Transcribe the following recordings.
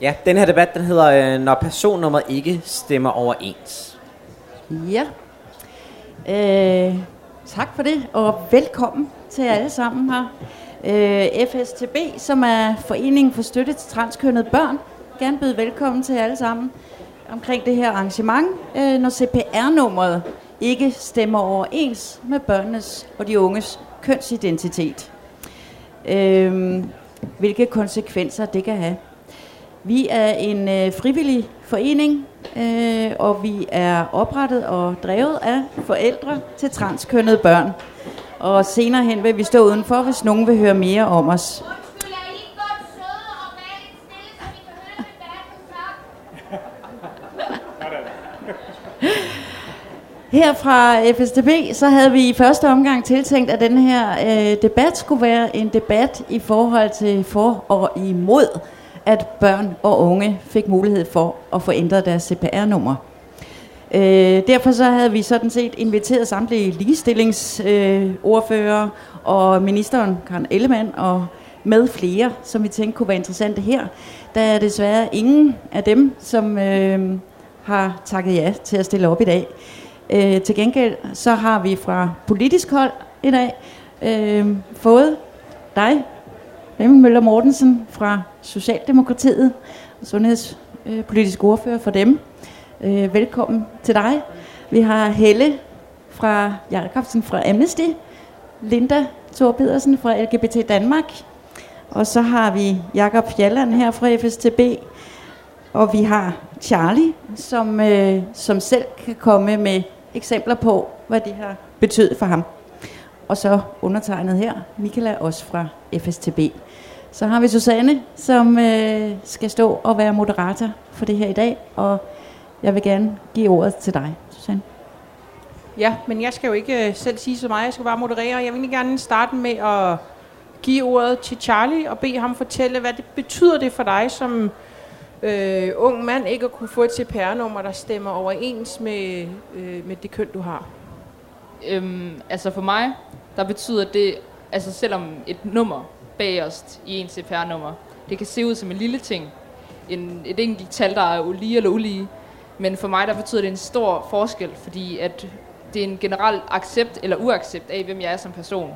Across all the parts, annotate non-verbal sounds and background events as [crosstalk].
Ja, den her debat, den hedder, øh, når personnummer ikke stemmer overens. Ja. Øh, tak for det, og velkommen til alle sammen her. Øh, FSTB, som er Foreningen for Støtte til Transkønnede Børn, gerne byde velkommen til alle sammen omkring det her arrangement, øh, når CPR-nummeret ikke stemmer overens med børnenes og de unges kønsidentitet. Øh, hvilke konsekvenser det kan have. Vi er en øh, frivillig forening, øh, og vi er oprettet og drevet af forældre til transkønnede børn. Og senere hen vil vi stå udenfor, hvis nogen vil høre mere om os. Her fra FSTB, så havde vi i første omgang tiltænkt, at den her øh, debat skulle være en debat i forhold til for og imod, at børn og unge fik mulighed for at få ændret deres CPR-nummer. Øh, derfor så havde vi sådan set inviteret samtlige ligestillingsordfører øh, og ministeren Karen Ellemann og med flere, som vi tænkte kunne være interessante her. Der er desværre ingen af dem, som øh, har takket ja til at stille op i dag. Øh, til gengæld så har vi fra politisk hold i dag øh, fået dig, Flemming Møller Mortensen fra Socialdemokratiet, sundhedspolitisk ordfører for dem. Øh, velkommen til dig. Vi har Helle fra Jakobsen fra Amnesty, Linda Thor Pedersen fra LGBT Danmark, og så har vi Jakob Fjalland her fra FSTB, og vi har Charlie, som, øh, som selv kan komme med eksempler på, hvad det har betydet for ham. Og så undertegnet her, Michaela, også fra FSTB. Så har vi Susanne, som øh, skal stå og være moderator for det her i dag, og jeg vil gerne give ordet til dig, Susanne. Ja, men jeg skal jo ikke øh, selv sige så meget, jeg skal bare moderere. Jeg vil gerne starte med at give ordet til Charlie og bede ham fortælle, hvad det betyder det for dig som øh, ung mand ikke at kunne få et CPR-nummer, der stemmer overens med, øh, med det køn, du har? Øhm, altså for mig, der betyder det, altså selvom et nummer bagerst i en CPR-nummer, det kan se ud som en lille ting, en, et enkelt tal, der er lige eller ulige, men for mig, der betyder det en stor forskel, fordi at det er en generel accept eller uaccept af, hvem jeg er som person.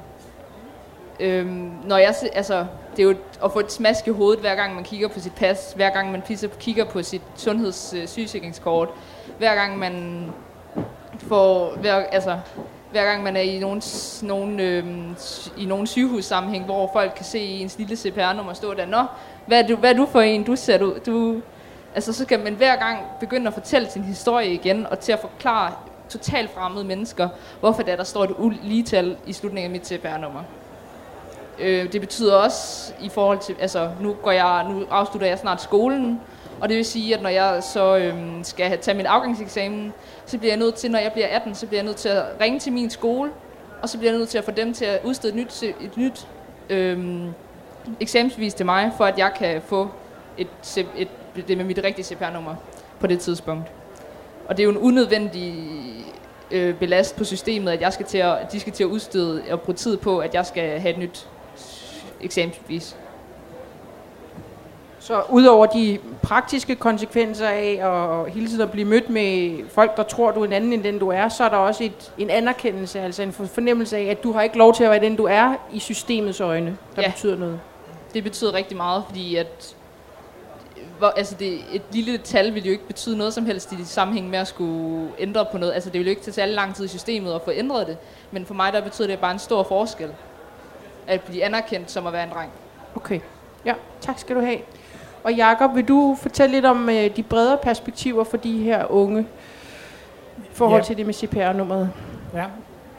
Øhm, når jeg, altså, det er jo at få et smask i hovedet, hver gang man kigger på sit pas, hver gang man pisser, kigger på sit sundhedssygesikringskort, øh, hver gang man får, hver, altså, hver gang man er i nogen, nogen, øh, i nogen sygehussammenhæng, hvor folk kan se ens lille CPR-nummer stå der, Nå, hvad er, du, hvad er du for en, du ser du, du Altså, så kan man hver gang begynde at fortælle sin historie igen, og til at forklare totalt fremmede mennesker, hvorfor der, der står et uligetal i slutningen af mit CPR-nummer. Øh, det betyder også i forhold til, altså nu, går jeg, nu afslutter jeg snart skolen, og det vil sige, at når jeg så øh, skal have, tage min afgangseksamen, så bliver jeg nødt til, når jeg bliver 18, så bliver jeg nødt til at ringe til min skole, og så bliver jeg nødt til at få dem til at udstede et nyt, et nyt øhm, eksamensbevis til mig, for at jeg kan få et, et, det med mit rigtige CPR-nummer på det tidspunkt. Og det er jo en unødvendig øh, belast på systemet, at jeg skal til at, de skal til at udstede og bruge tid på, at jeg skal have et nyt eksamensbevis. Så udover de praktiske konsekvenser af at hele tiden at blive mødt med folk, der tror, du er en anden end den, du er, så er der også et, en anerkendelse, altså en fornemmelse af, at du har ikke lov til at være den, du er i systemets øjne, der ja. betyder noget. Det betyder rigtig meget, fordi at hvor, altså det, et lille tal vil jo ikke betyde noget som helst i sammenhæng med at skulle ændre på noget. Altså det vil jo ikke tage alle lang tid i systemet at få ændret det. Men for mig der betyder det bare en stor forskel at blive anerkendt som at være en dreng. Okay. Ja, tak skal du have. Og Jakob, vil du fortælle lidt om øh, de bredere perspektiver for de her unge i forhold ja. til det med CPR-nummeret? Ja,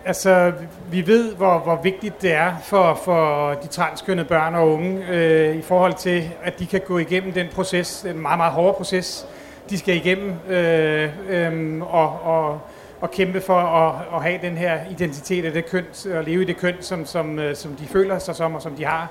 altså vi ved, hvor, hvor vigtigt det er for, for de transkønnede børn og unge øh, i forhold til, at de kan gå igennem den proces, en meget, meget hård proces, de skal igennem øh, øh, og, og, og kæmpe for at, at have den her identitet af det køn, og leve i det køn, som, som, øh, som de føler sig som, og som de har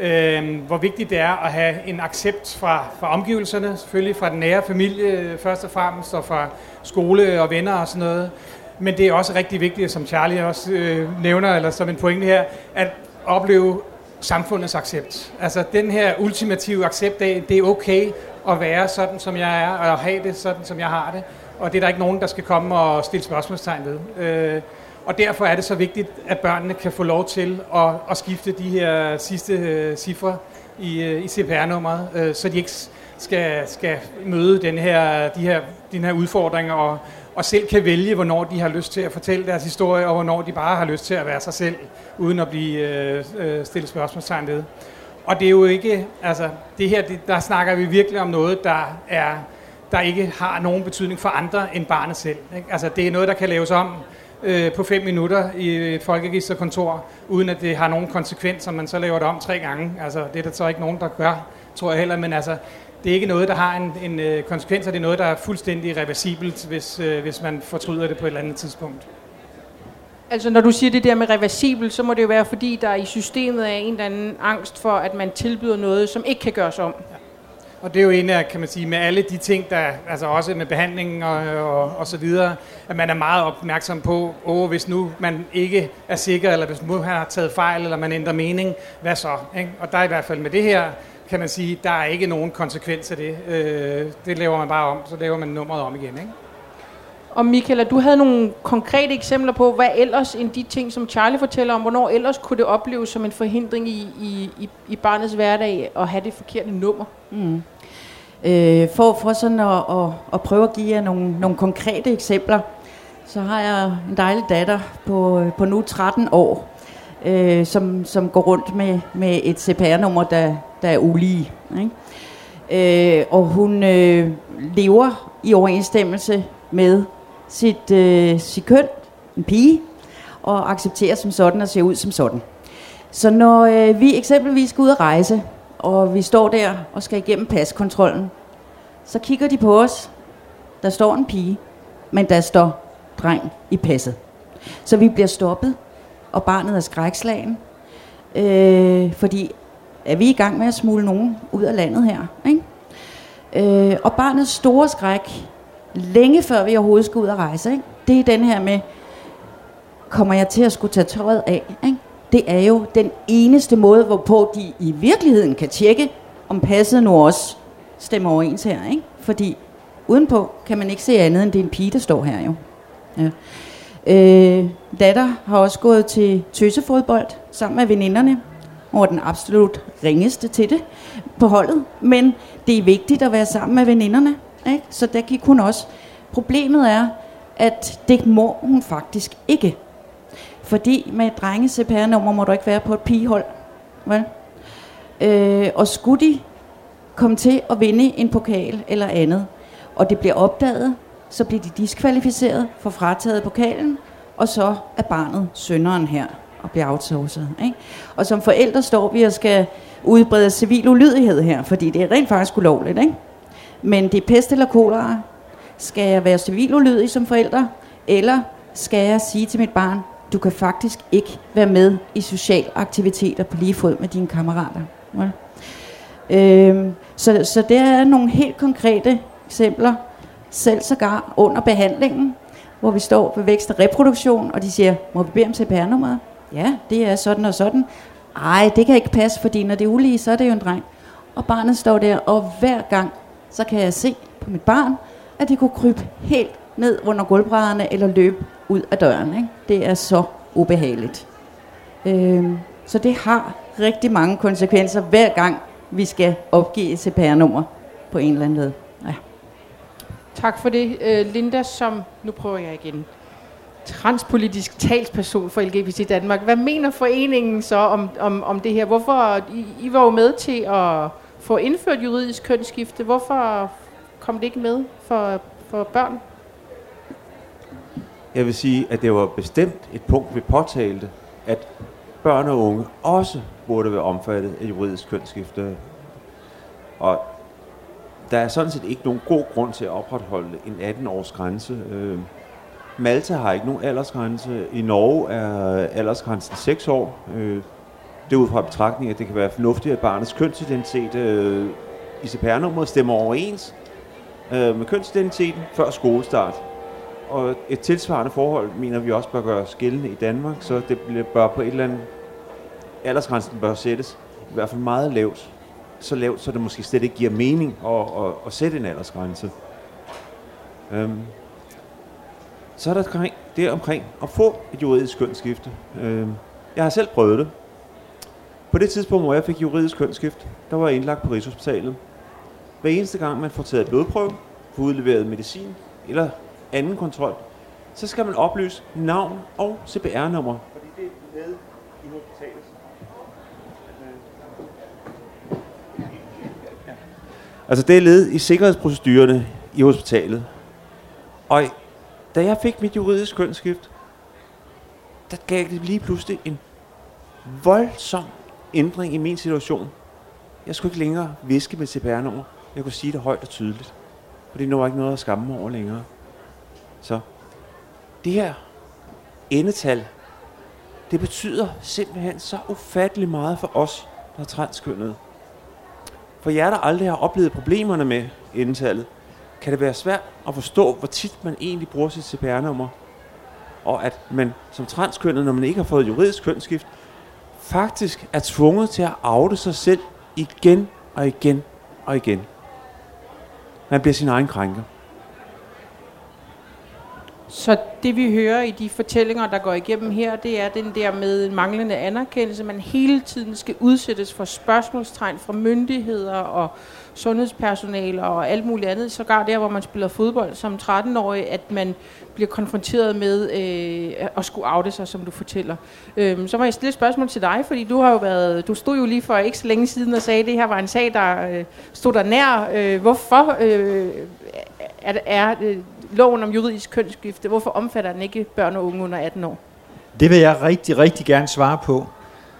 øh, hvor vigtigt det er at have en accept fra, fra omgivelserne, selvfølgelig fra den nære familie øh, først og fremmest, og fra skole og venner og sådan noget. Men det er også rigtig vigtigt, som Charlie også øh, nævner, eller som en pointe her, at opleve samfundets accept. Altså den her ultimative accept af, det er okay at være sådan, som jeg er, og have det sådan, som jeg har det. Og det er der ikke nogen, der skal komme og stille spørgsmålstegn ved. Øh, og derfor er det så vigtigt, at børnene kan få lov til at, at skifte de her sidste øh, cifre i, øh, i CPR-nummeret, øh, så de ikke skal, skal møde den her, de her, den her udfordring og, og selv kan vælge, hvornår de har lyst til at fortælle deres historie, og hvornår de bare har lyst til at være sig selv, uden at blive øh, øh, stillet spørgsmålstegn ved. Og det er jo ikke, altså det her, det, der snakker vi virkelig om noget, der er der ikke har nogen betydning for andre end barnet selv. Ikke? Altså det er noget, der kan laves om øh, på fem minutter i et folkeregisterkontor, uden at det har nogen konsekvenser, man så laver det om tre gange. Altså det er der så ikke nogen, der gør, tror jeg heller, men altså det er ikke noget, der har en, en øh, konsekvens, og det er noget, der er fuldstændig reversibelt, hvis, øh, hvis man fortryder det på et eller andet tidspunkt. Altså når du siger det der med reversibel, så må det jo være, fordi der i systemet er en eller anden angst for, at man tilbyder noget, som ikke kan gøres om. Og det er jo en af, kan man sige, med alle de ting, der, altså også med behandlingen og, og, og så videre, at man er meget opmærksom på, åh, hvis nu man ikke er sikker, eller hvis nu man har taget fejl, eller man ændrer mening, hvad så? Ikke? Og der er i hvert fald med det her, kan man sige, der er ikke nogen konsekvens af det. Øh, det laver man bare om, så laver man nummeret om igen, ikke? Og Michael, du havde nogle konkrete eksempler på, hvad ellers end de ting, som Charlie fortæller om, hvornår ellers kunne det opleves som en forhindring i, i, i, i barnets hverdag at have det forkerte nummer? Mm. Øh, for, for sådan at, at, at prøve at give jer nogle, nogle konkrete eksempler, så har jeg en dejlig datter på, øh, på nu 13 år, øh, som, som går rundt med, med et CPR-nummer, der, der er ulige. Ikke? Øh, og hun øh, lever i overensstemmelse med sit, øh, sit køn, en pige, og accepterer som sådan og ser ud som sådan. Så når øh, vi eksempelvis skal ud og rejse, og vi står der og skal igennem paskontrollen, så kigger de på os. Der står en pige, men der står dreng i passet. Så vi bliver stoppet, og barnet er skrækslagen, øh, fordi er vi i gang med at smule nogen ud af landet her. Ikke? Øh, og barnets store skræk, længe før vi overhovedet skal ud og rejse, ikke? det er den her med, kommer jeg til at skulle tage tøjet af? Ikke? Det er jo den eneste måde, hvorpå de i virkeligheden kan tjekke, om passet nu også stemmer overens her. Ikke? Fordi udenpå kan man ikke se andet, end det er en pige, der står her jo. Ja. Øh, datter har også gået til tøsefodbold sammen med veninderne. Hun var den absolut ringeste til det på holdet. Men det er vigtigt at være sammen med veninderne. Ikke? Så der gik hun også. Problemet er, at det må hun faktisk ikke. Fordi med drenge CPR-nummer må du ikke være på et pigehold. Vel? Øh, og skulle de komme til at vinde en pokal eller andet, og det bliver opdaget, så bliver de diskvalificeret for frataget pokalen, og så er barnet sønderen her og bliver outsourcet. Ikke? Og som forældre står vi og skal udbrede civil ulydighed her, fordi det er rent faktisk ulovligt. Ikke? Men det er pest eller kolera. Skal jeg være civil ulydig som forælder, eller skal jeg sige til mit barn, du kan faktisk ikke være med i sociale aktiviteter på lige fod med dine kammerater. Ja? Øhm, så, så det er nogle helt konkrete eksempler, selv sågar under behandlingen, hvor vi står ved vækst og reproduktion, og de siger, må vi bede om CPR-nummeret? Ja, det er sådan og sådan. Ej, det kan ikke passe, fordi når det er ulige, så er det jo en dreng. Og barnet står der, og hver gang, så kan jeg se på mit barn, at det kunne krybe helt ned under gulvbrædderne eller løbe ud af døren. Ikke? Det er så ubehageligt. Øhm, så det har rigtig mange konsekvenser hver gang, vi skal opgive CPR-nummer på en eller anden måde. Ja. Tak for det, øh, Linda, som, nu prøver jeg igen, transpolitisk talsperson for LGBT Danmark. Hvad mener foreningen så om, om, om det her? Hvorfor, I, I var jo med til at få indført juridisk kønsskifte. Hvorfor kom det ikke med for, for børn? Jeg vil sige, at det var bestemt et punkt, vi påtalte, at børn og unge også burde være omfattet af juridisk kønsskifte. Og der er sådan set ikke nogen god grund til at opretholde en 18-års grænse. Øh, Malta har ikke nogen aldersgrænse. I Norge er aldersgrænsen 6 år. Øh, det er ud fra betragtning, at det kan være fornuftigt, at barnets kønsidentitet øh, i CPR-nummeret stemmer overens øh, med kønsidentiteten før skolestart. Og et tilsvarende forhold mener vi også bør gøres gældende i Danmark, så det bør på et eller andet aldersgrænsen bør sættes i hvert fald meget lavt. så lavt, så det måske slet ikke giver mening at, at, at sætte en aldersgrænse. Øhm. Så er der omkring, det omkring at få et juridisk kønsskifte. Øhm. Jeg har selv prøvet det. På det tidspunkt, hvor jeg fik juridisk kønsskift, der var jeg indlagt på Rigshospitalet. Hver eneste gang, man får taget et blodprøve, får udleveret medicin eller anden kontrol, så skal man oplyse navn og CPR-nummer. Fordi det er med i hospitalet. Altså det er led i sikkerhedsprocedurerne i hospitalet. Og da jeg fik mit juridisk kønsskift, der gav det lige pludselig en voldsom ændring i min situation. Jeg skulle ikke længere viske med CPR-nummer. Jeg kunne sige det højt og tydeligt. Fordi nu var ikke noget at skamme mig over længere. Så det her endetal, det betyder simpelthen så ufattelig meget for os, der er transkønnede. For jer, der aldrig har oplevet problemerne med endetallet, kan det være svært at forstå, hvor tit man egentlig bruger sit CPR-nummer. Og at man som transkønnet, når man ikke har fået juridisk kønsskift, faktisk er tvunget til at afde sig selv igen og igen og igen. Man bliver sin egen krænker. Så det vi hører i de fortællinger, der går igennem her, det er den der med manglende anerkendelse. Man hele tiden skal udsættes for spørgsmålstegn fra myndigheder og sundhedspersonale og alt muligt andet. Sågar der, hvor man spiller fodbold som 13-årig, at man bliver konfronteret med øh, at skulle afde sig, som du fortæller. Øhm, så må jeg stille et spørgsmål til dig, fordi du har jo været, du stod jo lige for ikke så længe siden og sagde, at det her var en sag, der øh, stod der nær. Øh, hvorfor øh, er, er øh, loven om juridisk kønsskifte, hvorfor omfatter den ikke børn og unge under 18 år? Det vil jeg rigtig, rigtig gerne svare på.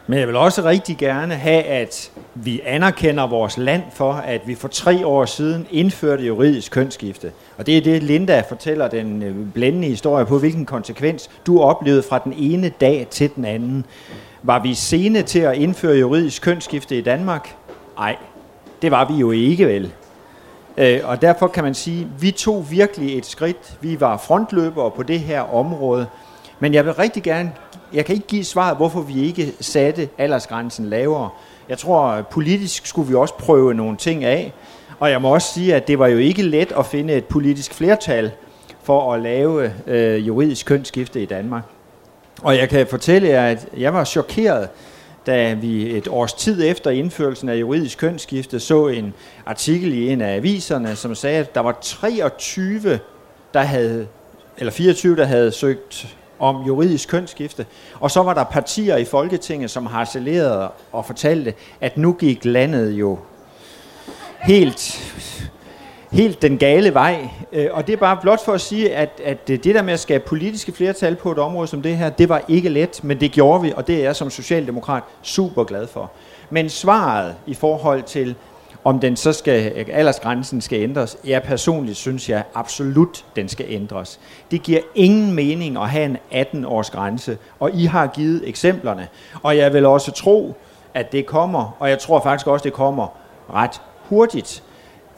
Men jeg vil også rigtig gerne have, at vi anerkender vores land for, at vi for tre år siden indførte juridisk kønsskifte. Og det er det, Linda fortæller den øh, blændende historie på, hvilken konsekvens du oplevede fra den ene dag til den anden. Var vi sene til at indføre juridisk kønsskifte i Danmark? Nej, det var vi jo ikke vel. Øh, og derfor kan man sige, at vi tog virkelig et skridt. Vi var frontløbere på det her område. Men jeg vil rigtig gerne, jeg kan ikke give svaret, hvorfor vi ikke satte aldersgrænsen lavere. Jeg tror, politisk skulle vi også prøve nogle ting af. Og jeg må også sige, at det var jo ikke let at finde et politisk flertal for at lave øh, juridisk kønsskifte i Danmark. Og jeg kan fortælle jer, at jeg var chokeret, da vi et års tid efter indførelsen af juridisk kønsskifte så en artikel i en af aviserne, som sagde, at der var 23, der havde, eller 24, der havde søgt om juridisk kønsskifte. Og så var der partier i Folketinget, som harcelerede og fortalte, at nu gik landet jo helt helt den gale vej. Øh, og det er bare blot for at sige, at, at øh, det der med at skabe politiske flertal på et område som det her, det var ikke let, men det gjorde vi, og det er jeg som socialdemokrat super glad for. Men svaret i forhold til, om den så skal, aldersgrænsen skal ændres, jeg personligt synes jeg absolut, den skal ændres. Det giver ingen mening at have en 18-års grænse, og I har givet eksemplerne. Og jeg vil også tro, at det kommer, og jeg tror faktisk også, det kommer ret hurtigt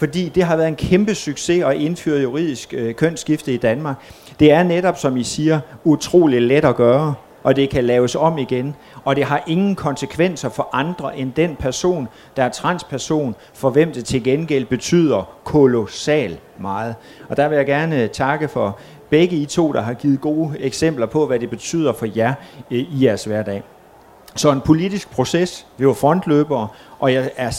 fordi det har været en kæmpe succes at indføre juridisk øh, kønsskifte i Danmark. Det er netop, som I siger, utrolig let at gøre, og det kan laves om igen, og det har ingen konsekvenser for andre end den person, der er transperson, for hvem det til gengæld betyder kolossal meget. Og der vil jeg gerne øh, takke for begge I to, der har givet gode eksempler på, hvad det betyder for jer øh, i jeres hverdag. Så en politisk proces, vi var frontløbere, og jeg er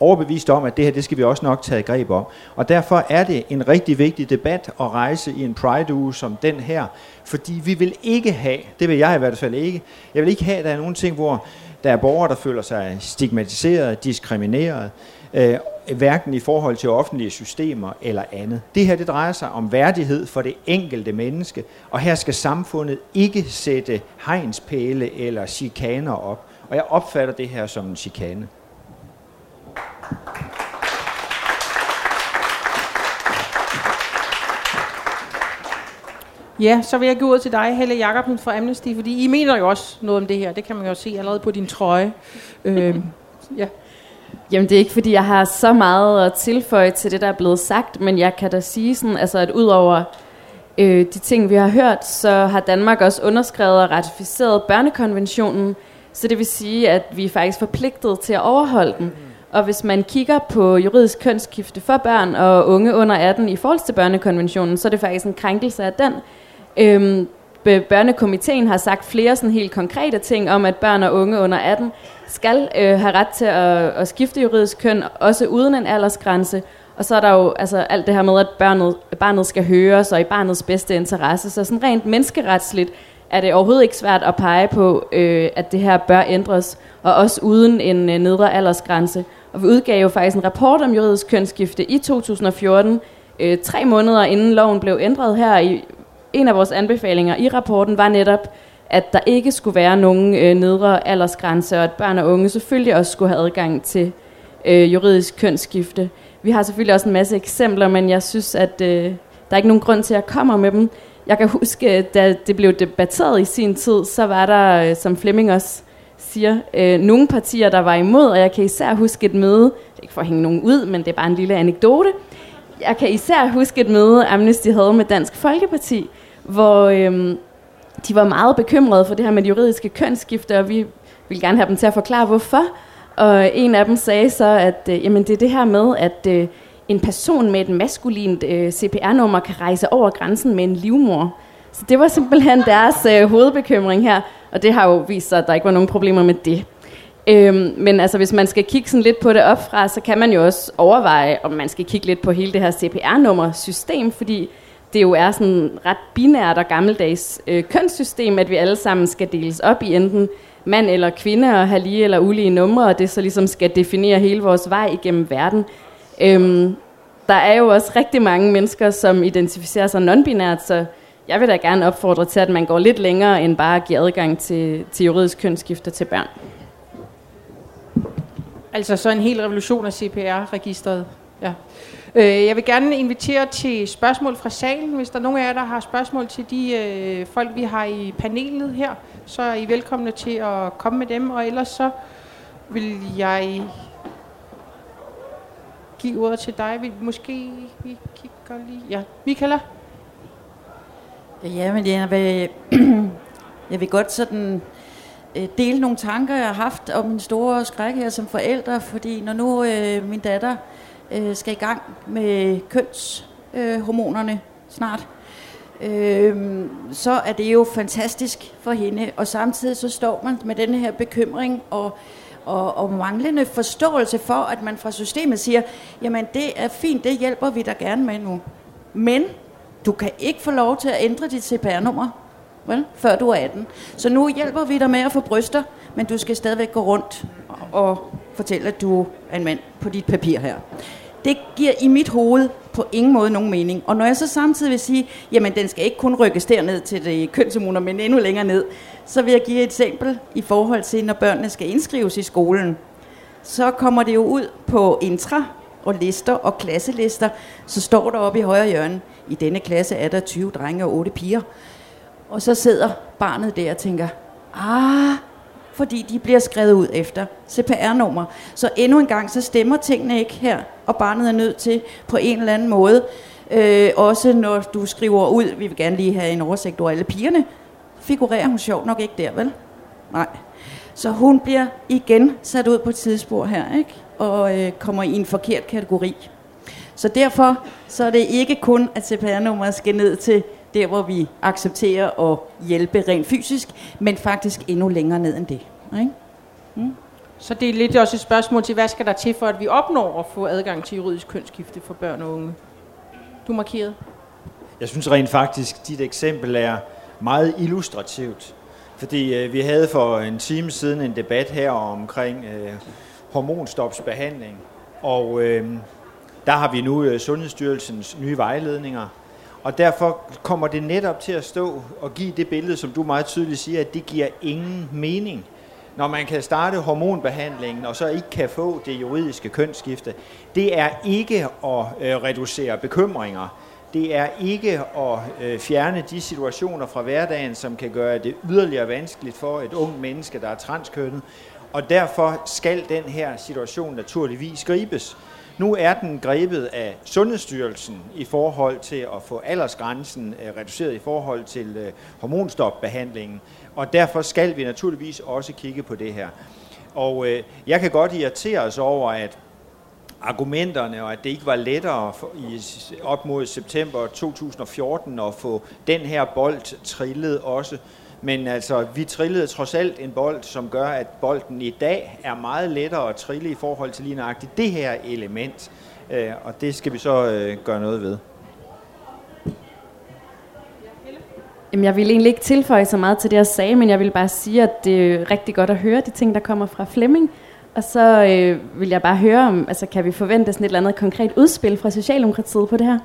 overbevist om, at det her, det skal vi også nok tage greb om. Og derfor er det en rigtig vigtig debat at rejse i en Pride-uge som den her, fordi vi vil ikke have, det vil jeg i hvert fald ikke, jeg vil ikke have, at der er nogle ting, hvor der er borgere, der føler sig stigmatiseret, diskrimineret, øh, hverken i forhold til offentlige systemer eller andet. Det her det drejer sig om værdighed for det enkelte menneske, og her skal samfundet ikke sætte hegnspæle eller chikaner op. Og jeg opfatter det her som en chikane. Ja, så vil jeg gå ud til dig, Helle Jacobsen fra Amnesty, fordi I mener jo også noget om det her. Det kan man jo se allerede på din trøje. øh, ja. Jamen det er ikke fordi jeg har så meget at tilføje til det der er blevet sagt, men jeg kan da sige sådan, altså at udover øh, de ting vi har hørt, så har Danmark også underskrevet og ratificeret børnekonventionen, så det vil sige, at vi er faktisk forpligtet til at overholde den. Og hvis man kigger på juridisk kønsskifte for børn og unge under 18 i forhold til børnekonventionen, så er det faktisk en krænkelse af den. Øhm, børnekomiteen har sagt flere sådan helt konkrete ting om, at børn og unge under 18 skal øh, have ret til at, at skifte juridisk køn, også uden en aldersgrænse. Og så er der jo altså, alt det her med, at barnet, barnet skal høres, og i barnets bedste interesse. Så sådan rent menneskeretsligt er det overhovedet ikke svært at pege på, øh, at det her bør ændres, og også uden en øh, nedre aldersgrænse. Og vi udgav jo faktisk en rapport om juridisk kønsskifte i 2014, øh, tre måneder inden loven blev ændret her. I, en af vores anbefalinger i rapporten var netop, at der ikke skulle være nogen øh, nedre aldersgrænse, og at børn og unge selvfølgelig også skulle have adgang til øh, juridisk kønsskifte. Vi har selvfølgelig også en masse eksempler, men jeg synes, at øh, der er ikke nogen grund til, at jeg kommer med dem. Jeg kan huske, øh, da det blev debatteret i sin tid, så var der, øh, som Flemming også siger, øh, nogle partier, der var imod, og jeg kan især huske et møde, det er ikke for at hænge nogen ud, men det er bare en lille anekdote. Jeg kan især huske et møde, Amnesty havde med Dansk Folkeparti, hvor øhm, de var meget bekymrede for det her med juridiske kønsskifte, og vi ville gerne have dem til at forklare, hvorfor. Og en af dem sagde så, at øh, jamen, det er det her med, at øh, en person med et maskulint øh, CPR-nummer kan rejse over grænsen med en livmor. Så det var simpelthen deres øh, hovedbekymring her, og det har jo vist sig, at der ikke var nogen problemer med det. Øhm, men altså, hvis man skal kigge sådan lidt på det opfra, så kan man jo også overveje, om man skal kigge lidt på hele det her CPR-nummer-system, fordi det jo er sådan ret binært og gammeldags øh, kønssystem, at vi alle sammen skal deles op i enten mand eller kvinde og have lige eller ulige numre, og det så ligesom skal definere hele vores vej igennem verden. Øhm, der er jo også rigtig mange mennesker, som identificerer sig non-binært, så jeg vil da gerne opfordre til, at man går lidt længere end bare at give adgang til, til juridisk kønsskifte til børn. Altså så en hel revolution af CPR-registret. Ja. Øh, jeg vil gerne invitere til spørgsmål fra salen. Hvis der er nogen af jer, der har spørgsmål til de øh, folk, vi har i panelet her, så er I velkomne til at komme med dem. Og ellers så vil jeg give ordet til dig. Vi, måske vi kigger lige... Ja, Michaela? Ja, men jeg [clears throat] vil, jeg vil godt sådan øh, dele nogle tanker, jeg har haft om min store skræk her som forældre, fordi når nu øh, min datter øh, skal i gang med kønshormonerne øh, snart, øh, så er det jo fantastisk for hende, og samtidig så står man med den her bekymring og og, og manglende forståelse for, at man fra systemet siger, jamen det er fint, det hjælper vi dig gerne med nu. Men du kan ikke få lov til at ændre dit CPR-nummer, vel, før du er 18. Så nu hjælper vi dig med at få bryster, men du skal stadigvæk gå rundt og fortælle, at du er en mand på dit papir her. Det giver i mit hoved på ingen måde nogen mening. Og når jeg så samtidig vil sige, jamen den skal ikke kun rykkes derned til det kønshormoner, men endnu længere ned, så vil jeg give et eksempel i forhold til, når børnene skal indskrives i skolen. Så kommer det jo ud på intra og lister og klasselister, så står der oppe i højre hjørne, i denne klasse er der 20 drenge og 8 piger. Og så sidder barnet der og tænker, ah, fordi de bliver skrevet ud efter CPR-nummer. Så endnu en gang, så stemmer tingene ikke her, og barnet er nødt til på en eller anden måde, øh, også når du skriver ud, vi vil gerne lige have en oversigt over alle pigerne, figurerer hun sjovt nok ikke der, vel? Nej. Så hun bliver igen sat ud på et tidsspor her, ikke? og øh, kommer i en forkert kategori. Så derfor så er det ikke kun, at CPR-nummeret skal ned til der, hvor vi accepterer at hjælpe rent fysisk, men faktisk endnu længere ned end det. Ikke? Mm. Så det er lidt også et spørgsmål til, hvad skal der til for, at vi opnår at få adgang til juridisk kønsskifte for børn og unge? Du markeret. Jeg synes rent faktisk, dit eksempel er meget illustrativt. Fordi øh, vi havde for en time siden en debat her omkring øh, hormonstopsbehandling. Og øh, der har vi nu øh, Sundhedsstyrelsens nye vejledninger. Og derfor kommer det netop til at stå og give det billede, som du meget tydeligt siger, at det giver ingen mening. Når man kan starte hormonbehandlingen, og så ikke kan få det juridiske kønsskifte, det er ikke at øh, reducere bekymringer. Det er ikke at øh, fjerne de situationer fra hverdagen, som kan gøre det yderligere vanskeligt for et ung menneske, der er transkønnet. Og derfor skal den her situation naturligvis gribes. Nu er den grebet af Sundhedsstyrelsen i forhold til at få aldersgrænsen øh, reduceret i forhold til øh, hormonstopbehandlingen, og derfor skal vi naturligvis også kigge på det her. Og øh, jeg kan godt irritere os over, at argumenterne, og at det ikke var lettere for, i, op mod september 2014 at få den her bold trillet også. Men altså, vi trillede trods alt en bold, som gør, at bolden i dag er meget lettere at trille i forhold til lige nøjagtigt det her element. Øh, og det skal vi så øh, gøre noget ved. Jamen, jeg vil egentlig ikke tilføje så meget til det, jeg sagde, men jeg vil bare sige, at det er rigtig godt at høre de ting, der kommer fra Flemming. Og så øh, vil jeg bare høre, om altså, kan vi forvente sådan et eller andet konkret udspil fra Socialdemokratiet på det her?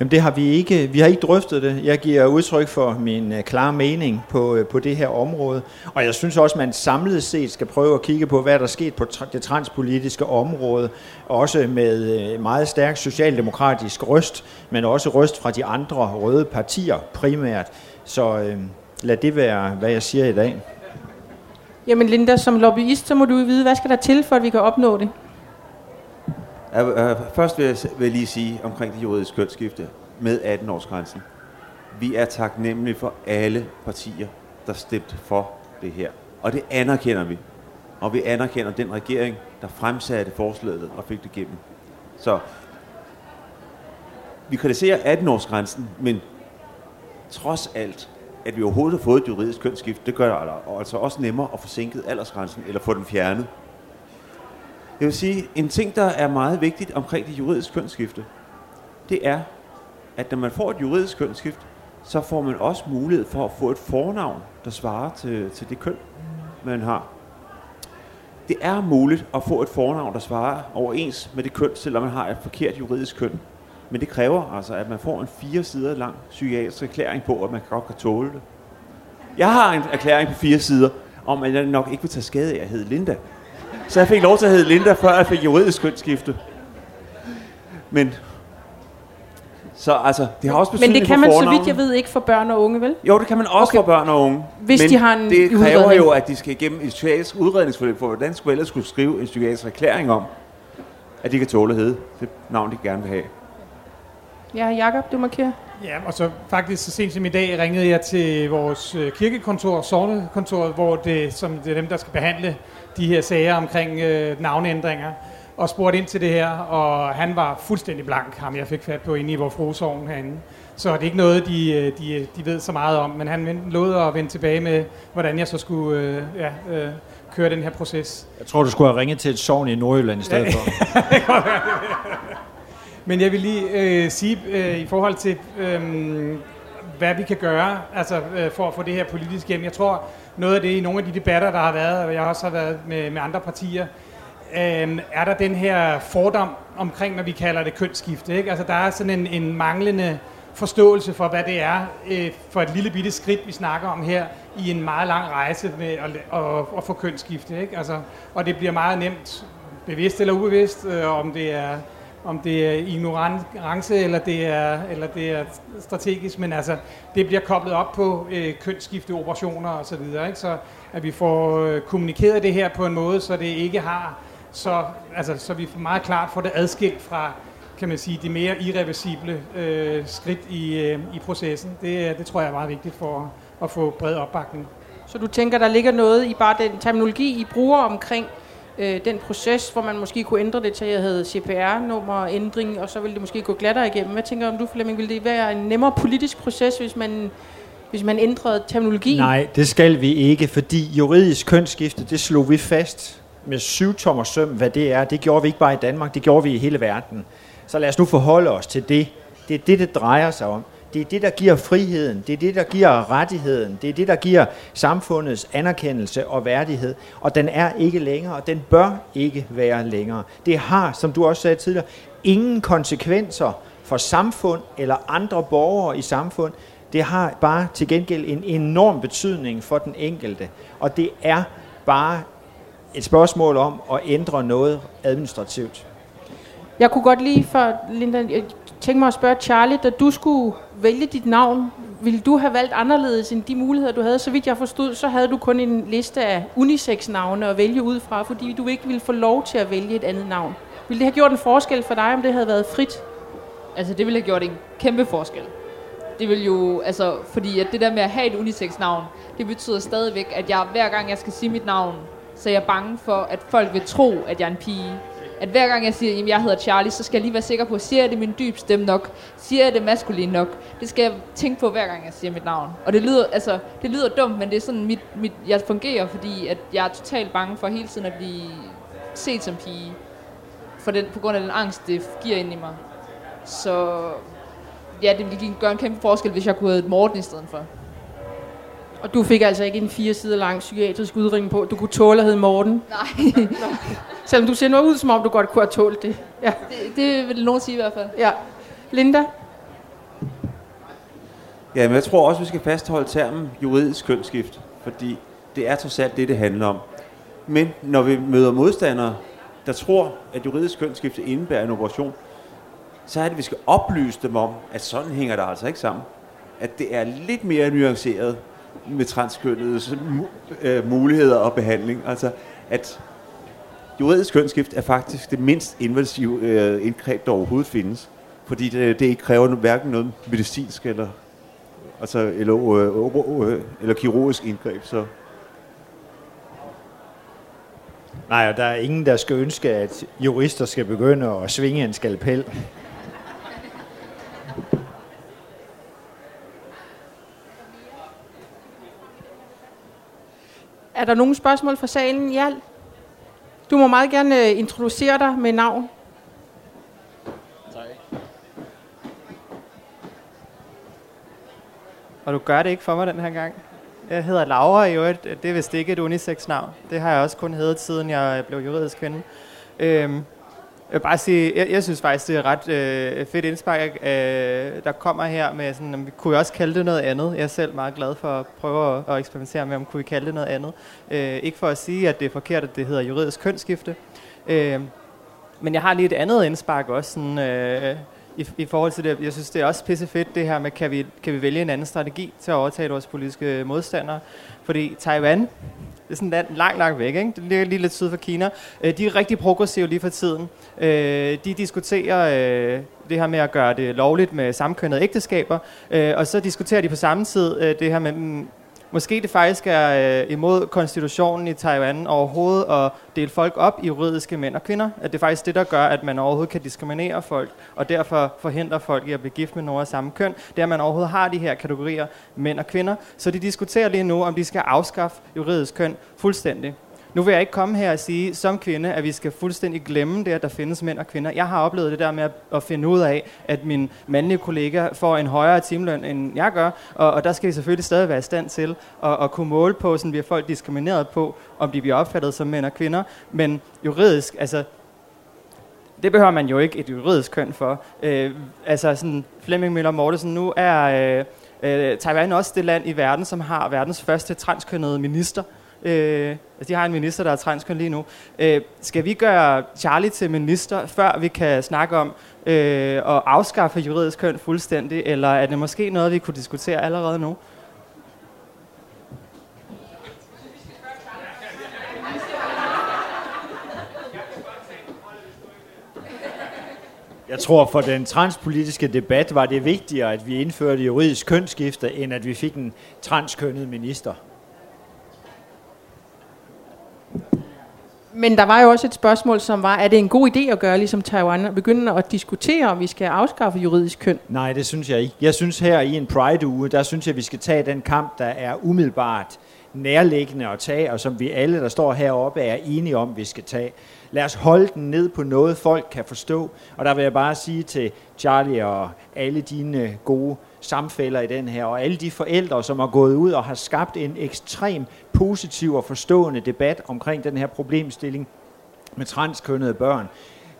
Jamen det har vi ikke. Vi har ikke drøftet det. Jeg giver udtryk for min øh, klare mening på, øh, på det her område. Og jeg synes også, man samlet set skal prøve at kigge på, hvad der er sket på det transpolitiske område. Også med øh, meget stærk socialdemokratisk røst, men også røst fra de andre røde partier primært. Så øh, lad det være, hvad jeg siger i dag. Jamen Linda, som lobbyist, så må du vide, hvad skal der til, for at vi kan opnå det? Først vil jeg, vil jeg lige sige omkring det juridiske kønsskifte med 18-årsgrænsen. Vi er taknemmelige for alle partier, der stemte for det her. Og det anerkender vi. Og vi anerkender den regering, der fremsatte forslaget og fik det igennem. Så vi kritiserer 18-årsgrænsen, men trods alt, at vi overhovedet har fået et juridisk kønsskift, det gør det altså også nemmere at få sænket aldersgrænsen eller få den fjernet. Jeg vil sige, en ting, der er meget vigtigt omkring det juridiske kønsskifte, det er, at når man får et juridisk kønsskift, så får man også mulighed for at få et fornavn, der svarer til, til det køn, man har. Det er muligt at få et fornavn, der svarer overens med det køn, selvom man har et forkert juridisk køn. Men det kræver altså, at man får en fire sider lang psykiatrisk erklæring på, at man godt kan tåle det. Jeg har en erklæring på fire sider, om at jeg nok ikke vil tage skade af at hedde Linda. Så jeg fik lov til at hedde Linda, før jeg fik juridisk kønsskifte. Men, så altså, det har også Men betydning det kan man, så fornavnet. vidt jeg ved, ikke for børn og unge, vel? Jo, det kan man også Okay. for børn og unge. Hvis men de har en det kræver udredning. jo, at de skal igennem et psykiatrisk udredningsforløb, for hvordan skulle ellers skulle skrive en psykiatrisk erklæring om, at de kan tåle at hedde det navn, de gerne vil have. Ja, Jakob, du markerer. Ja, og så faktisk så sent som i dag ringede jeg til vores øh, kirkekontor, Sognekontoret, hvor det, som det er dem, der skal behandle de her sager omkring øh, navneændringer, og spurgte ind til det her, og han var fuldstændig blank, ham jeg fik fat på inde i vores frosovn herinde. Så det er ikke noget, de, øh, de, de ved så meget om, men han lovede at vende tilbage med, hvordan jeg så skulle øh, ja, øh, køre den her proces. Jeg tror, du skulle have ringet til et sovn i Nordjylland i stedet for. [laughs] Men jeg vil lige øh, sige øh, i forhold til, øh, hvad vi kan gøre altså, øh, for at få det her politisk hjem. Jeg tror, noget af det i nogle af de debatter, der har været, og jeg også har været med, med andre partier, øh, er der den her fordom omkring, når vi kalder det kønsskifte. Ikke? Altså, der er sådan en, en manglende forståelse for, hvad det er øh, for et lille bitte skridt, vi snakker om her, i en meget lang rejse med at, at, at få kønsskifte. Ikke? Altså, og det bliver meget nemt, bevidst eller ubevidst, øh, om det er om det er ignorance eller det er, eller det er strategisk, men altså, det bliver koblet op på øh, kønsskifteoperationer og så videre, ikke? så at vi får øh, kommunikeret det her på en måde, så det ikke har, så, altså, så vi får meget klart får det adskilt fra, kan man sige, de mere irreversible øh, skridt i, øh, i processen. Det, øh, det tror jeg er meget vigtigt for at få bred opbakning. Så du tænker, der ligger noget i bare den terminologi, I bruger omkring øh, den proces, hvor man måske kunne ændre det til, at jeg havde CPR-nummer ændring, og så ville det måske gå glattere igennem. Hvad tænker om du, Flemming? Ville det være en nemmere politisk proces, hvis man, hvis man ændrede terminologien? Nej, det skal vi ikke, fordi juridisk kønsskifte, det slog vi fast med syv tommer søm, hvad det er. Det gjorde vi ikke bare i Danmark, det gjorde vi i hele verden. Så lad os nu forholde os til det. Det er det, det drejer sig om. Det er det, der giver friheden. Det er det, der giver rettigheden. Det er det, der giver samfundets anerkendelse og værdighed. Og den er ikke længere, og den bør ikke være længere. Det har, som du også sagde tidligere, ingen konsekvenser for samfund eller andre borgere i samfund. Det har bare til gengæld en enorm betydning for den enkelte. Og det er bare et spørgsmål om at ændre noget administrativt. Jeg kunne godt lige for Linda, jeg tænkte mig at spørge Charlie, da du skulle vælge dit navn, ville du have valgt anderledes end de muligheder, du havde? Så vidt jeg forstod, så havde du kun en liste af unisex-navne at vælge ud fra, fordi du ikke ville få lov til at vælge et andet navn. Ville det have gjort en forskel for dig, om det havde været frit? Altså, det ville have gjort en kæmpe forskel. Det vil jo, altså, fordi at det der med at have et unisex-navn, det betyder stadigvæk, at jeg hver gang jeg skal sige mit navn, så er jeg bange for, at folk vil tro, at jeg er en pige at hver gang jeg siger, at jeg hedder Charlie, så skal jeg lige være sikker på, at siger jeg det en dyb stemme nok? Siger jeg det maskulin nok? Det skal jeg tænke på, hver gang jeg siger mit navn. Og det lyder, altså, det lyder dumt, men det er sådan, mit, mit, jeg fungerer, fordi at jeg er totalt bange for hele tiden at blive set som pige. For den, på grund af den angst, det giver ind i mig. Så ja, det ville gøre en kæmpe forskel, hvis jeg kunne have Morten i stedet for. Og du fik altså ikke en fire sider lang psykiatrisk udring på, du kunne tåle at hedde Morten? Nej. [laughs] Selvom du ser noget ud, som om du godt kunne have tålt det. Ja. Det, det vil nogen sige i hvert fald. Ja. Linda? Ja, men jeg tror også, vi skal fastholde termen juridisk kønsskift, fordi det er trods alt det, det handler om. Men når vi møder modstandere, der tror, at juridisk kønsskifte indebærer en operation, så er det, at vi skal oplyse dem om, at sådan hænger det altså ikke sammen. At det er lidt mere nuanceret med transkønnedes øh, muligheder og behandling. Altså, at juridisk kønsskift er faktisk det mindst invasive øh, indgreb, der overhovedet findes. Fordi det, det ikke kræver hverken noget medicinsk eller, altså, eller, øh, øh, eller kirurgisk indgreb. Så Nej, og der er ingen, der skal ønske, at jurister skal begynde at svinge en skalpel. Er der nogle spørgsmål fra salen? Ja. Du må meget gerne øh, introducere dig med navn. Tak. Og du gør det ikke for mig den her gang. Jeg hedder Laura i øvrigt. Det er vist ikke et unisex-navn. Det har jeg også kun heddet, siden jeg blev juridisk kvinde. Øhm, jeg vil bare sige, jeg, jeg synes faktisk, det er ret øh, fedt indspark, øh, der kommer her med sådan, vi kunne også kalde det noget andet. Jeg er selv meget glad for at prøve at, at eksperimentere med, om kunne vi kalde det noget andet. Øh, ikke for at sige, at det er forkert, at det hedder juridisk kønsskifte. Øh, men jeg har lige et andet indspark også, sådan, øh, i, i forhold til det. Jeg synes, det er også pisse fedt det her med, kan vi, kan vi vælge en anden strategi til at overtage vores politiske modstandere? Fordi Taiwan, det er sådan land langt, langt væk, ikke? det ligger lige lidt syd for Kina. Øh, de er rigtig progressive lige for tiden. Øh, de diskuterer øh, det her med at gøre det lovligt med samkønnede ægteskaber, øh, og så diskuterer de på samme tid øh, det her med, mm, Måske det faktisk er øh, imod konstitutionen i Taiwan overhovedet at dele folk op i juridiske mænd og kvinder. At det er faktisk det, der gør, at man overhovedet kan diskriminere folk, og derfor forhindre folk i at blive gift med nogen af samme køn. Det er, at man overhovedet har de her kategorier mænd og kvinder. Så de diskuterer lige nu, om de skal afskaffe juridisk køn fuldstændig. Nu vil jeg ikke komme her og sige som kvinde, at vi skal fuldstændig glemme det, at der findes mænd og kvinder. Jeg har oplevet det der med at, finde ud af, at min mandlige kollega får en højere timeløn, end jeg gør, og, og der skal vi selvfølgelig stadig være i stand til at, at kunne måle på, sådan vi folk diskrimineret på, om de bliver opfattet som mænd og kvinder. Men juridisk, altså det behøver man jo ikke et juridisk køn for. Øh, altså sådan, Flemming Møller Mortensen, nu er øh, øh, Taiwan også det land i verden, som har verdens første transkønnede minister. Øh, altså de har en minister, der er transkøn lige nu. Øh, skal vi gøre Charlie til minister, før vi kan snakke om øh, at afskaffe juridisk køn fuldstændig, eller er det måske noget, vi kunne diskutere allerede nu? Jeg tror, for den transpolitiske debat var det vigtigere, at vi indførte juridisk kønsskifte, end at vi fik en transkønnet minister. Men der var jo også et spørgsmål, som var, er det en god idé at gøre ligesom Taiwan, og begynde at diskutere, om vi skal afskaffe juridisk køn? Nej, det synes jeg ikke. Jeg synes her i en Pride-uge, der synes jeg, at vi skal tage den kamp, der er umiddelbart nærliggende at tage, og som vi alle, der står heroppe, er enige om, vi skal tage. Lad os holde den ned på noget, folk kan forstå. Og der vil jeg bare sige til Charlie og alle dine gode samfælder i den her, og alle de forældre, som har gået ud og har skabt en ekstrem positiv og forstående debat omkring den her problemstilling med transkønnede børn.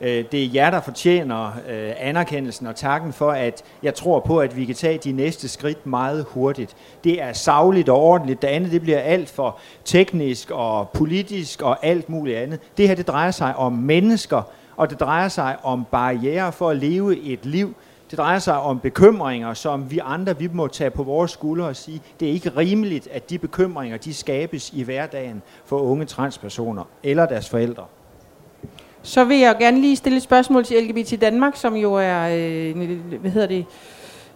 Øh, det er jer, der fortjener øh, anerkendelsen og takken for, at jeg tror på, at vi kan tage de næste skridt meget hurtigt. Det er savligt og ordentligt. Det andet det bliver alt for teknisk og politisk og alt muligt andet. Det her det drejer sig om mennesker, og det drejer sig om barriere for at leve et liv, det drejer sig om bekymringer, som vi andre vi må tage på vores skuldre og sige, det er ikke rimeligt, at de bekymringer de skabes i hverdagen for unge transpersoner eller deres forældre. Så vil jeg gerne lige stille et spørgsmål til LGBT Danmark, som jo er øh, hvad hedder det,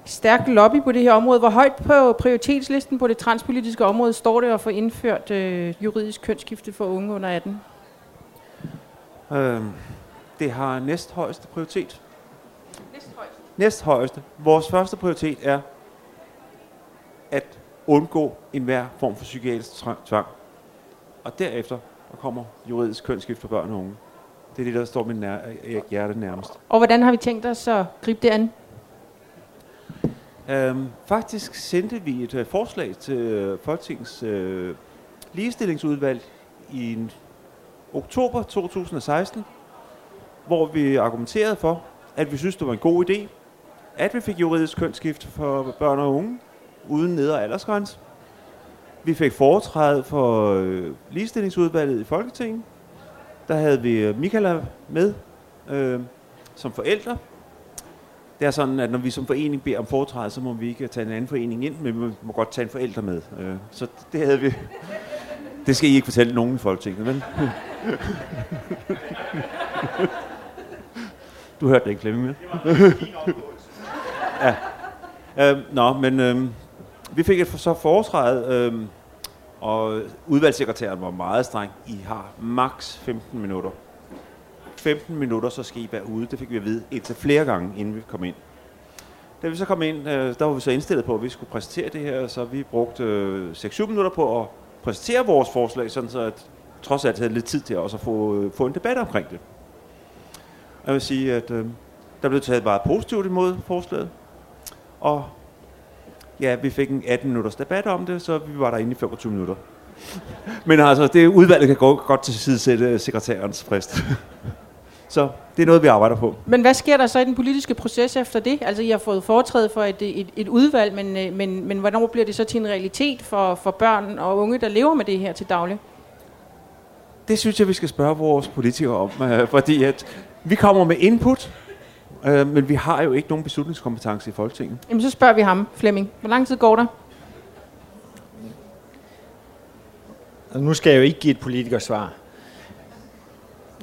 stærk lobby på det her område. Hvor højt på prioritetslisten på det transpolitiske område står det at få indført øh, juridisk kønsskifte for unge under 18? Øh, Det har næsthøjeste prioritet. Næsthøjeste. Vores første prioritet er at undgå enhver form for psykiatrisk tvang. Og derefter der kommer juridisk kønsskift for børn og unge. Det er det, der står mit nær- øh, hjerte nærmest. Og hvordan har vi tænkt os at gribe det an? Øhm, faktisk sendte vi et øh, forslag til øh, Folketingets øh, ligestillingsudvalg i en oktober 2016, hvor vi argumenterede for, at vi synes, det var en god idé, at vi fik juridisk kønsskift for børn og unge, uden nedre aldersgrænse. Vi fik foretræde for øh, ligestillingsudvalget i Folketinget. Der havde vi øh, Michaela med øh, som forældre. Det er sådan, at når vi som forening beder om foretræde, så må vi ikke tage en anden forening ind, men vi må godt tage en forælder med. Øh, så det havde vi. Det skal I ikke fortælle nogen i Folketinget, vel? [laughs] Du hørte det ikke, Flemming, vel? Ja. Øhm, nå, men øhm, vi fik et for- så foretræde, øhm, og udvalgssekretæren var meget streng. I har maks 15 minutter. 15 minutter, så skal I være ude. Det fik vi at vide indtil flere gange, inden vi kom ind. Da vi så kom ind, øh, der var vi så indstillet på, at vi skulle præsentere det her, så vi brugte øh, 6-7 minutter på at præsentere vores forslag, sådan så at trods alt havde lidt tid til også at få, øh, få en debat omkring det. Jeg vil sige, at øh, der blev taget meget positivt imod forslaget, og ja, vi fik en 18 minutters debat om det, så vi var derinde i 25 minutter. Men altså, det udvalget kan gå, godt til side sætte sekretærens frist. [laughs] så det er noget, vi arbejder på. Men hvad sker der så i den politiske proces efter det? Altså, I har fået foretræde for et, et, et udvalg, men, øh, men, men hvornår bliver det så til en realitet for, for børn og unge, der lever med det her til daglig? Det synes jeg, vi skal spørge vores politikere om, øh, fordi at vi kommer med input, øh, men vi har jo ikke nogen beslutningskompetence i Folketinget. Jamen, så spørger vi ham, Flemming. Hvor lang tid går der? Og nu skal jeg jo ikke give et politikersvar.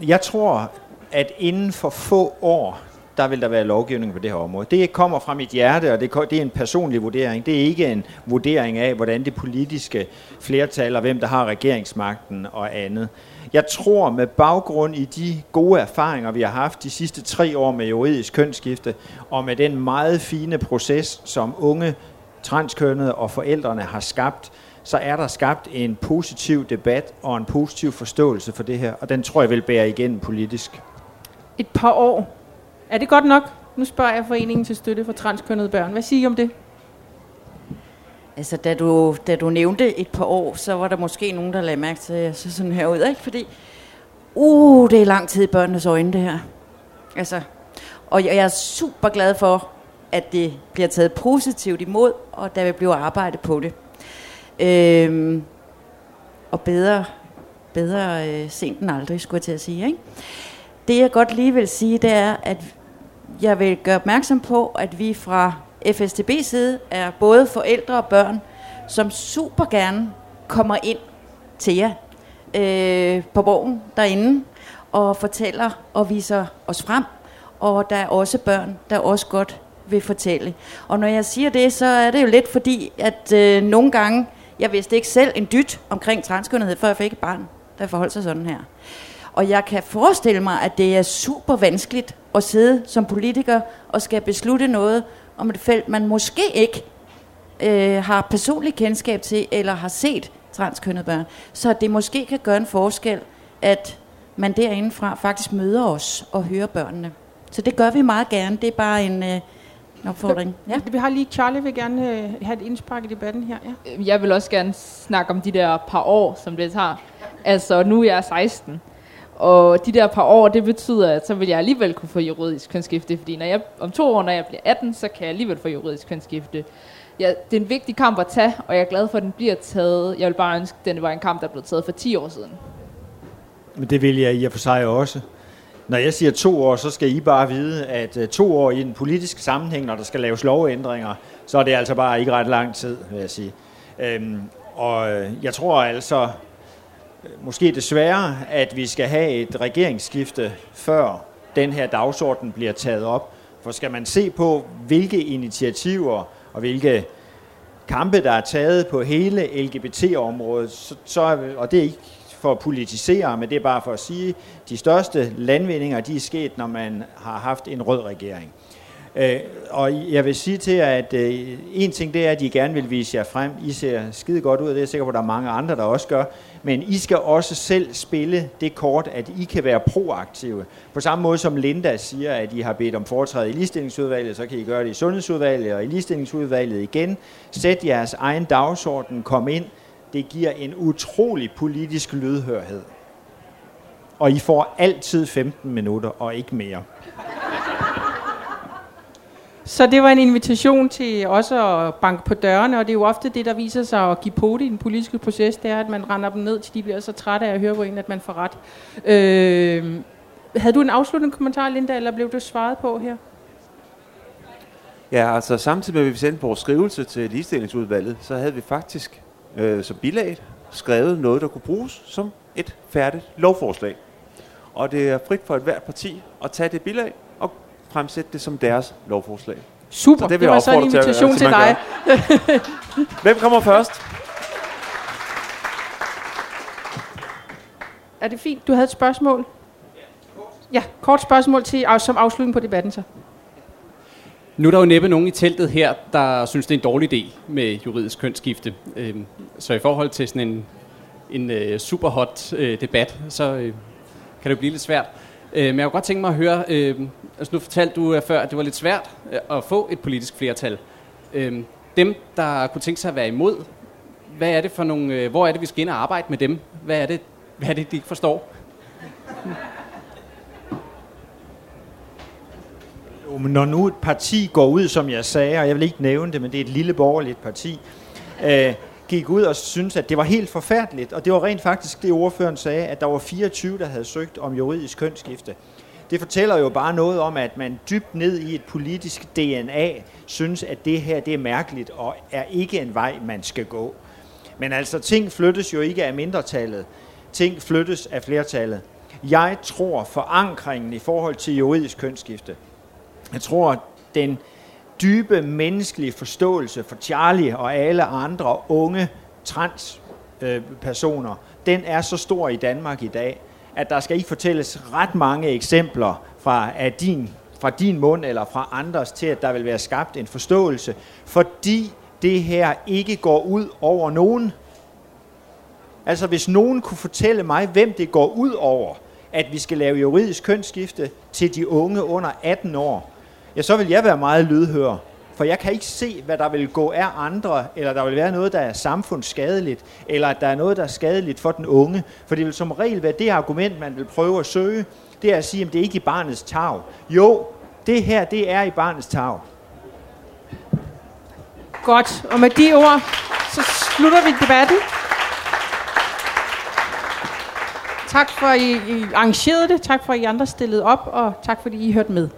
Jeg tror, at inden for få år, der vil der være lovgivning på det her område. Det kommer fra mit hjerte, og det det er en personlig vurdering. Det er ikke en vurdering af, hvordan det politiske flertal og hvem der har regeringsmagten og andet. Jeg tror med baggrund i de gode erfaringer, vi har haft de sidste tre år med juridisk kønsskifte, og med den meget fine proces, som unge transkønnede og forældrene har skabt, så er der skabt en positiv debat og en positiv forståelse for det her, og den tror jeg vil bære igen politisk. Et par år. Er det godt nok? Nu spørger jeg Foreningen til støtte for transkønnede børn. Hvad siger I om det? Altså, da du, da du nævnte et par år, så var der måske nogen, der lagde mærke til, at jeg så sådan her ud, ikke? Fordi, uh, det er lang tid i børnenes øjne, det her. Altså, og jeg, jeg er super glad for, at det bliver taget positivt imod, og der vil blive arbejdet på det. Øhm, og bedre, bedre øh, sent end aldrig, skulle jeg til at sige, ikke? Det jeg godt lige vil sige, det er, at jeg vil gøre opmærksom på, at vi fra FSTB side er både forældre og børn, som super gerne kommer ind til jer øh, på borgen derinde og fortæller og viser os frem. Og der er også børn, der også godt vil fortælle. Og når jeg siger det, så er det jo lidt fordi, at øh, nogle gange, jeg vidste ikke selv en dyt omkring transkønnethed, før jeg fik et barn, der forholdt sig sådan her. Og jeg kan forestille mig, at det er super vanskeligt at sidde som politiker og skal beslutte noget om et felt, man måske ikke øh, har personlig kendskab til, eller har set transkønnede børn. Så det måske kan gøre en forskel, at man derindefra faktisk møder os og hører børnene. Så det gør vi meget gerne. Det er bare en øh, opfordring. Ja. Vi har lige Charlie vil gerne øh, have et indspark i debatten her. Ja. Jeg vil også gerne snakke om de der par år, som det tager. Altså, nu er jeg 16. Og de der par år, det betyder, at så vil jeg alligevel kunne få juridisk kønsskifte. Fordi når jeg, om to år, når jeg bliver 18, så kan jeg alligevel få juridisk kønsskifte. Ja, det er en vigtig kamp at tage, og jeg er glad for, at den bliver taget. Jeg vil bare ønske, at den var en kamp, der blev taget for 10 år siden. Men det vil jeg i og for sig også. Når jeg siger to år, så skal I bare vide, at øh, to år i en politisk sammenhæng, når der skal laves lovændringer, så er det altså bare ikke ret lang tid, vil jeg sige. Øhm, og øh, jeg tror altså, måske desværre, at vi skal have et regeringsskifte, før den her dagsorden bliver taget op. For skal man se på, hvilke initiativer og hvilke kampe, der er taget på hele LGBT-området, så, så, og det er ikke for at politisere, men det er bare for at sige, at de største landvindinger de er sket, når man har haft en rød regering. Øh, og jeg vil sige til jer, at øh, en ting det er, at I gerne vil vise jer frem. I ser skide godt ud, og det er jeg sikker på, at der er mange andre, der også gør. Men I skal også selv spille det kort, at I kan være proaktive. På samme måde som Linda siger, at I har bedt om foretræde i ligestillingsudvalget, så kan I gøre det i sundhedsudvalget og i ligestillingsudvalget igen. Sæt jeres egen dagsorden, kom ind. Det giver en utrolig politisk lydhørhed. Og I får altid 15 minutter og ikke mere. Så det var en invitation til også at banke på dørene, og det er jo ofte det, der viser sig at give på i den politiske proces, det er, at man render dem ned, til de bliver så trætte af at høre på en, at man får ret. Øh, havde du en afsluttende kommentar, Linda, eller blev du svaret på her? Ja, altså samtidig med, at vi sendte vores skrivelse til ligestillingsudvalget, så havde vi faktisk øh, som bilag skrevet noget, der kunne bruges som et færdigt lovforslag. Og det er frit for et hvert parti at tage det bilag fremsætte det som deres lovforslag. Super, Så det, det vil det jeg var så en invitation at- til, til dig. Hvem kommer først? Er det fint? Du havde et spørgsmål? Ja, kort spørgsmål til, som afslutning på debatten så. Nu er der jo næppe nogen i teltet her, der synes, det er en dårlig idé med juridisk kønsskifte. Øhm, Så i forhold til sådan en, en øh, super hot øh, debat, så øh, kan det jo blive lidt svært. Øh, Men jeg kunne godt tænke mig at høre, øh, altså nu fortalte du øh, før, at det var lidt svært øh, at få et politisk flertal. Øh, Dem, der kunne tænke sig at være imod, hvad er det for nogle, øh, hvor er det, vi skal ind og arbejde med dem? Hvad er det, hvad er det de ikke forstår? Jo, men når nu et parti går ud, som jeg sagde, og jeg vil ikke nævne det, men det er et lille borgerligt parti, øh, gik ud og syntes, at det var helt forfærdeligt, og det var rent faktisk det, ordføreren sagde, at der var 24, der havde søgt om juridisk kønsskifte. Det fortæller jo bare noget om, at man dybt ned i et politisk DNA synes, at det her det er mærkeligt og er ikke en vej, man skal gå. Men altså, ting flyttes jo ikke af mindretallet. Ting flyttes af flertallet. Jeg tror forankringen i forhold til juridisk kønsskifte, jeg tror, den dybe menneskelige forståelse for Charlie og alle andre unge transpersoner, øh, den er så stor i Danmark i dag, at der skal ikke fortælles ret mange eksempler fra, af din, fra din mund eller fra andres til, at der vil være skabt en forståelse, fordi det her ikke går ud over nogen. Altså hvis nogen kunne fortælle mig, hvem det går ud over, at vi skal lave juridisk kønsskifte til de unge under 18 år, ja, så vil jeg være meget lydhør. For jeg kan ikke se, hvad der vil gå af andre, eller der vil være noget, der er samfundsskadeligt, eller at der er noget, der er skadeligt for den unge. For det vil som regel være det argument, man vil prøve at søge, det er at sige, at det er ikke i barnets tag. Jo, det her, det er i barnets tag. Godt, og med de ord, så slutter vi debatten. Tak for, at I, I arrangerede det. Tak for, at I andre stillede op, og tak fordi I hørte med.